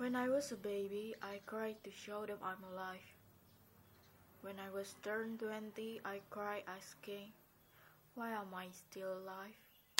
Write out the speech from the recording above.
When I was a baby, I cried to show them I'm alive. When I was turned twenty, I cried asking, Why am I still alive?